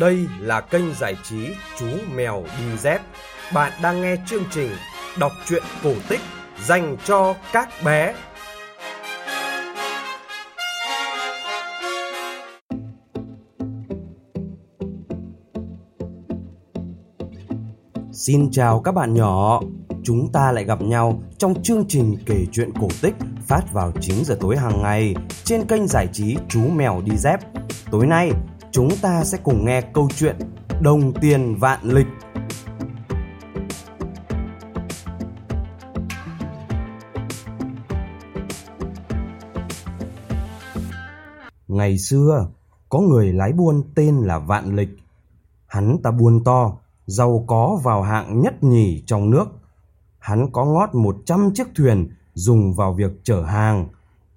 Đây là kênh giải trí Chú Mèo Đi Dép. Bạn đang nghe chương trình đọc truyện cổ tích dành cho các bé. Xin chào các bạn nhỏ. Chúng ta lại gặp nhau trong chương trình kể chuyện cổ tích phát vào 9 giờ tối hàng ngày trên kênh giải trí Chú Mèo Đi Dép. Tối nay, chúng ta sẽ cùng nghe câu chuyện Đồng Tiền Vạn Lịch. Ngày xưa, có người lái buôn tên là Vạn Lịch. Hắn ta buôn to, giàu có vào hạng nhất nhì trong nước. Hắn có ngót 100 chiếc thuyền dùng vào việc chở hàng.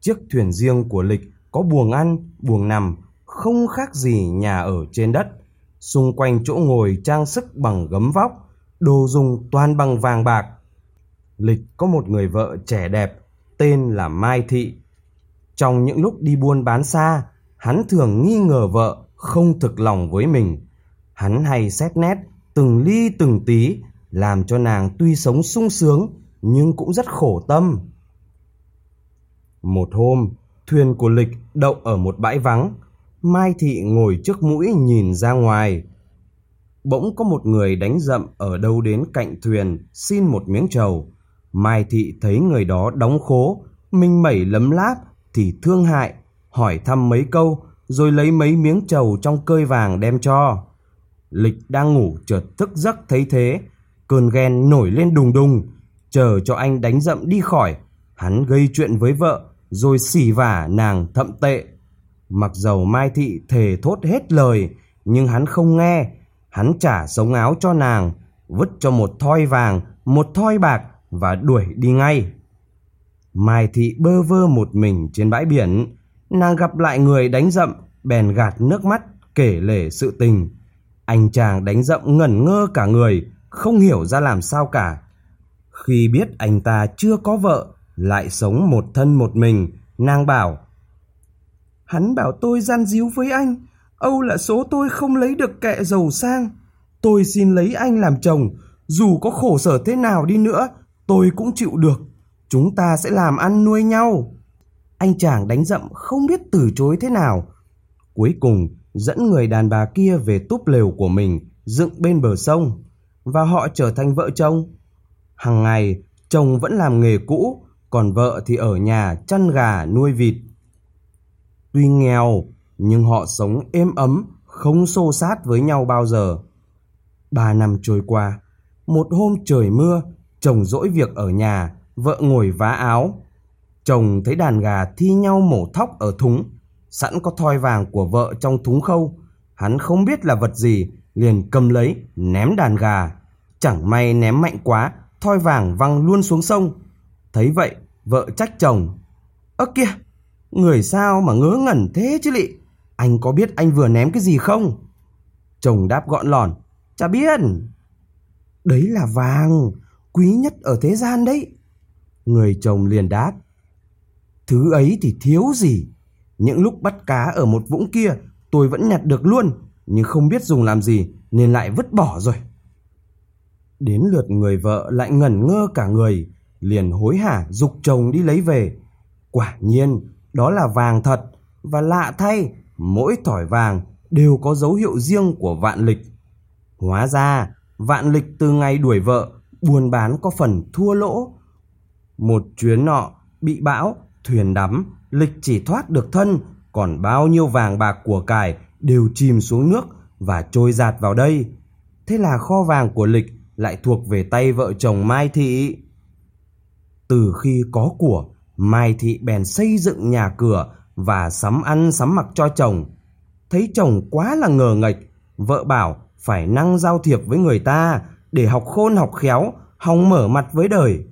Chiếc thuyền riêng của Lịch có buồng ăn, buồng nằm, không khác gì nhà ở trên đất. Xung quanh chỗ ngồi trang sức bằng gấm vóc, đồ dùng toàn bằng vàng bạc. Lịch có một người vợ trẻ đẹp, tên là Mai Thị. Trong những lúc đi buôn bán xa, hắn thường nghi ngờ vợ không thực lòng với mình. Hắn hay xét nét từng ly từng tí, làm cho nàng tuy sống sung sướng nhưng cũng rất khổ tâm. Một hôm, thuyền của Lịch đậu ở một bãi vắng. Mai Thị ngồi trước mũi nhìn ra ngoài. Bỗng có một người đánh rậm ở đâu đến cạnh thuyền xin một miếng trầu. Mai Thị thấy người đó đóng khố, minh mẩy lấm láp thì thương hại, hỏi thăm mấy câu rồi lấy mấy miếng trầu trong cơi vàng đem cho. Lịch đang ngủ chợt thức giấc thấy thế, cơn ghen nổi lên đùng đùng, chờ cho anh đánh rậm đi khỏi. Hắn gây chuyện với vợ, rồi xỉ vả nàng thậm tệ. Mặc dầu Mai Thị thề thốt hết lời, nhưng hắn không nghe. Hắn trả sống áo cho nàng, vứt cho một thoi vàng, một thoi bạc và đuổi đi ngay. Mai Thị bơ vơ một mình trên bãi biển. Nàng gặp lại người đánh rậm, bèn gạt nước mắt, kể lể sự tình. Anh chàng đánh rậm ngẩn ngơ cả người, không hiểu ra làm sao cả. Khi biết anh ta chưa có vợ, lại sống một thân một mình, nàng bảo Hắn bảo tôi gian díu với anh, Âu là số tôi không lấy được kệ giàu sang. Tôi xin lấy anh làm chồng, dù có khổ sở thế nào đi nữa, tôi cũng chịu được. Chúng ta sẽ làm ăn nuôi nhau. Anh chàng đánh rậm không biết từ chối thế nào. Cuối cùng, dẫn người đàn bà kia về túp lều của mình, dựng bên bờ sông, và họ trở thành vợ chồng. Hằng ngày, chồng vẫn làm nghề cũ, còn vợ thì ở nhà chăn gà nuôi vịt. Tuy nghèo, nhưng họ sống êm ấm, không xô sát với nhau bao giờ. Ba năm trôi qua, một hôm trời mưa, chồng dỗi việc ở nhà, vợ ngồi vá áo. Chồng thấy đàn gà thi nhau mổ thóc ở thúng, sẵn có thoi vàng của vợ trong thúng khâu. Hắn không biết là vật gì, liền cầm lấy, ném đàn gà. Chẳng may ném mạnh quá, thoi vàng văng luôn xuống sông. Thấy vậy, vợ trách chồng. Ơ kìa, người sao mà ngớ ngẩn thế chứ lị? Anh có biết anh vừa ném cái gì không? Chồng đáp gọn lòn. Chả biết. Đấy là vàng, quý nhất ở thế gian đấy. Người chồng liền đáp. Thứ ấy thì thiếu gì. Những lúc bắt cá ở một vũng kia tôi vẫn nhặt được luôn, nhưng không biết dùng làm gì nên lại vứt bỏ rồi. Đến lượt người vợ lại ngẩn ngơ cả người, liền hối hả dục chồng đi lấy về. Quả nhiên, đó là vàng thật, và lạ thay, mỗi thỏi vàng đều có dấu hiệu riêng của vạn lịch. Hóa ra, vạn lịch từ ngày đuổi vợ, buôn bán có phần thua lỗ. Một chuyến nọ, bị bão, thuyền đắm, lịch chỉ thoát được thân, còn bao nhiêu vàng bạc của cải đều chìm xuống nước và trôi giạt vào đây. Thế là kho vàng của lịch lại thuộc về tay vợ chồng Mai Thị. Từ khi có của, Mai Thị bèn xây dựng nhà cửa và sắm ăn sắm mặc cho chồng. Thấy chồng quá là ngờ nghệch, vợ bảo phải năng giao thiệp với người ta để học khôn học khéo, hòng mở mặt với đời.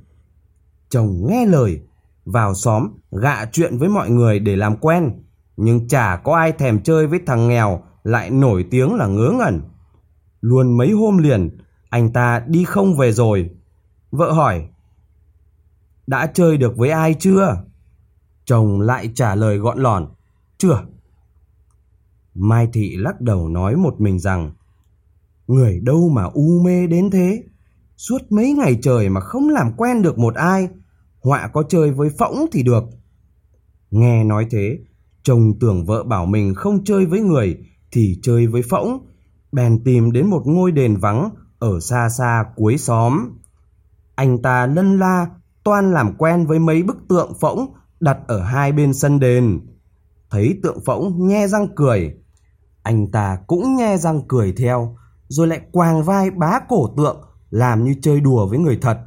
Chồng nghe lời, vào xóm gạ chuyện với mọi người để làm quen, nhưng chả có ai thèm chơi với thằng nghèo lại nổi tiếng là ngớ ngẩn. Luôn mấy hôm liền, anh ta đi không về rồi. Vợ hỏi, đã chơi được với ai chưa? Chồng lại trả lời gọn lòn, chưa. Mai Thị lắc đầu nói một mình rằng Người đâu mà u mê đến thế Suốt mấy ngày trời mà không làm quen được một ai Họa có chơi với phỗng thì được Nghe nói thế Chồng tưởng vợ bảo mình không chơi với người Thì chơi với phỗng Bèn tìm đến một ngôi đền vắng Ở xa xa cuối xóm Anh ta lân la Toan làm quen với mấy bức tượng phỗng Đặt ở hai bên sân đền Thấy tượng phỗng nhe răng cười anh ta cũng nhe răng cười theo, rồi lại quàng vai bá cổ tượng, làm như chơi đùa với người thật.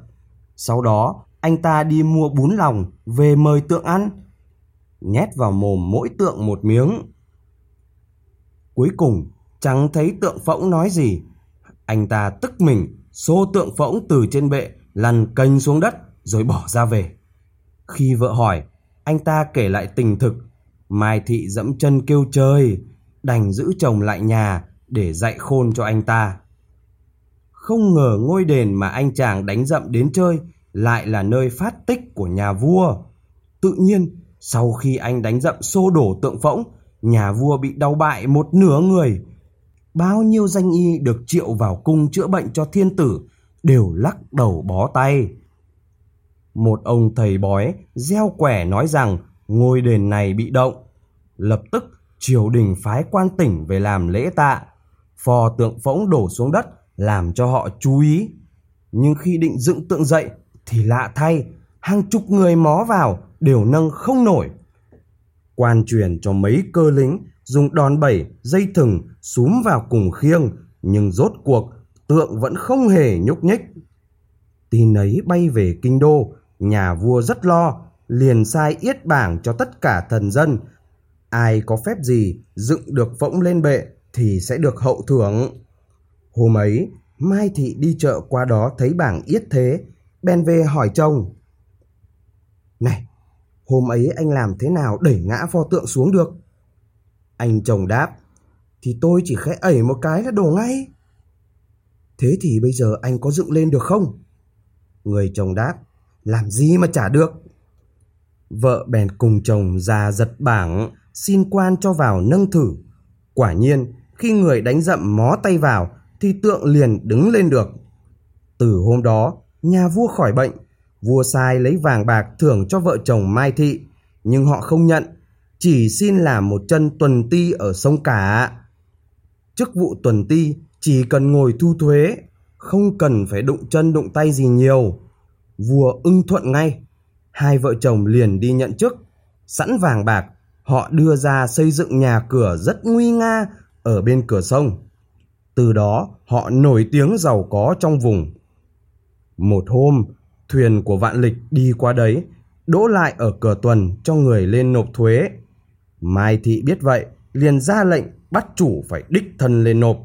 Sau đó, anh ta đi mua bún lòng về mời tượng ăn, nhét vào mồm mỗi tượng một miếng. Cuối cùng, chẳng thấy tượng phỗng nói gì. Anh ta tức mình, xô tượng phỗng từ trên bệ, lăn kênh xuống đất, rồi bỏ ra về. Khi vợ hỏi, anh ta kể lại tình thực. Mai Thị dẫm chân kêu trời, đành giữ chồng lại nhà để dạy khôn cho anh ta. Không ngờ ngôi đền mà anh chàng đánh dậm đến chơi lại là nơi phát tích của nhà vua. Tự nhiên, sau khi anh đánh dậm xô đổ tượng phỗng, nhà vua bị đau bại một nửa người. Bao nhiêu danh y được triệu vào cung chữa bệnh cho thiên tử đều lắc đầu bó tay. Một ông thầy bói gieo quẻ nói rằng ngôi đền này bị động. Lập tức triều đình phái quan tỉnh về làm lễ tạ, phò tượng phỗng đổ xuống đất làm cho họ chú ý. Nhưng khi định dựng tượng dậy thì lạ thay, hàng chục người mó vào đều nâng không nổi. Quan truyền cho mấy cơ lính dùng đòn bẩy, dây thừng súm vào cùng khiêng, nhưng rốt cuộc tượng vẫn không hề nhúc nhích. Tin ấy bay về kinh đô, nhà vua rất lo, liền sai yết bảng cho tất cả thần dân ai có phép gì dựng được phỗng lên bệ thì sẽ được hậu thưởng. Hôm ấy, Mai Thị đi chợ qua đó thấy bảng yết thế, bèn về hỏi chồng. Này, hôm ấy anh làm thế nào đẩy ngã pho tượng xuống được? Anh chồng đáp, thì tôi chỉ khẽ ẩy một cái là đổ ngay. Thế thì bây giờ anh có dựng lên được không? Người chồng đáp, làm gì mà trả được? Vợ bèn cùng chồng ra giật bảng, xin quan cho vào nâng thử. Quả nhiên, khi người đánh dậm mó tay vào thì tượng liền đứng lên được. Từ hôm đó, nhà vua khỏi bệnh, vua sai lấy vàng bạc thưởng cho vợ chồng Mai Thị, nhưng họ không nhận, chỉ xin làm một chân tuần ti ở sông Cả. Chức vụ tuần ti chỉ cần ngồi thu thuế, không cần phải đụng chân đụng tay gì nhiều. Vua ưng thuận ngay, hai vợ chồng liền đi nhận chức, sẵn vàng bạc họ đưa ra xây dựng nhà cửa rất nguy nga ở bên cửa sông. Từ đó họ nổi tiếng giàu có trong vùng. Một hôm, thuyền của vạn lịch đi qua đấy, đỗ lại ở cửa tuần cho người lên nộp thuế. Mai Thị biết vậy, liền ra lệnh bắt chủ phải đích thân lên nộp.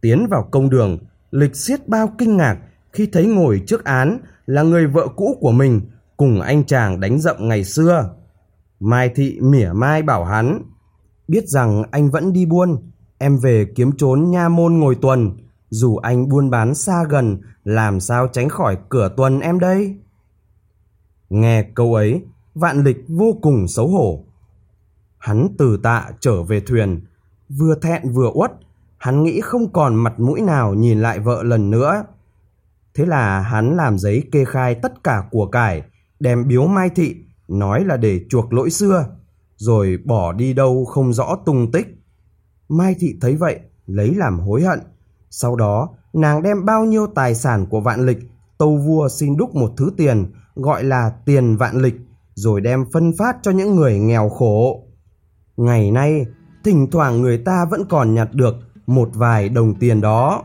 Tiến vào công đường, lịch xiết bao kinh ngạc khi thấy ngồi trước án là người vợ cũ của mình cùng anh chàng đánh dậm ngày xưa. Mai Thị mỉa mai bảo hắn, biết rằng anh vẫn đi buôn, em về kiếm trốn nha môn ngồi tuần, dù anh buôn bán xa gần, làm sao tránh khỏi cửa tuần em đây? Nghe câu ấy, vạn lịch vô cùng xấu hổ. Hắn từ tạ trở về thuyền, vừa thẹn vừa uất, hắn nghĩ không còn mặt mũi nào nhìn lại vợ lần nữa. Thế là hắn làm giấy kê khai tất cả của cải, đem biếu Mai Thị nói là để chuộc lỗi xưa, rồi bỏ đi đâu không rõ tung tích. Mai Thị thấy vậy, lấy làm hối hận. Sau đó, nàng đem bao nhiêu tài sản của vạn lịch, tâu vua xin đúc một thứ tiền, gọi là tiền vạn lịch, rồi đem phân phát cho những người nghèo khổ. Ngày nay, thỉnh thoảng người ta vẫn còn nhặt được một vài đồng tiền đó.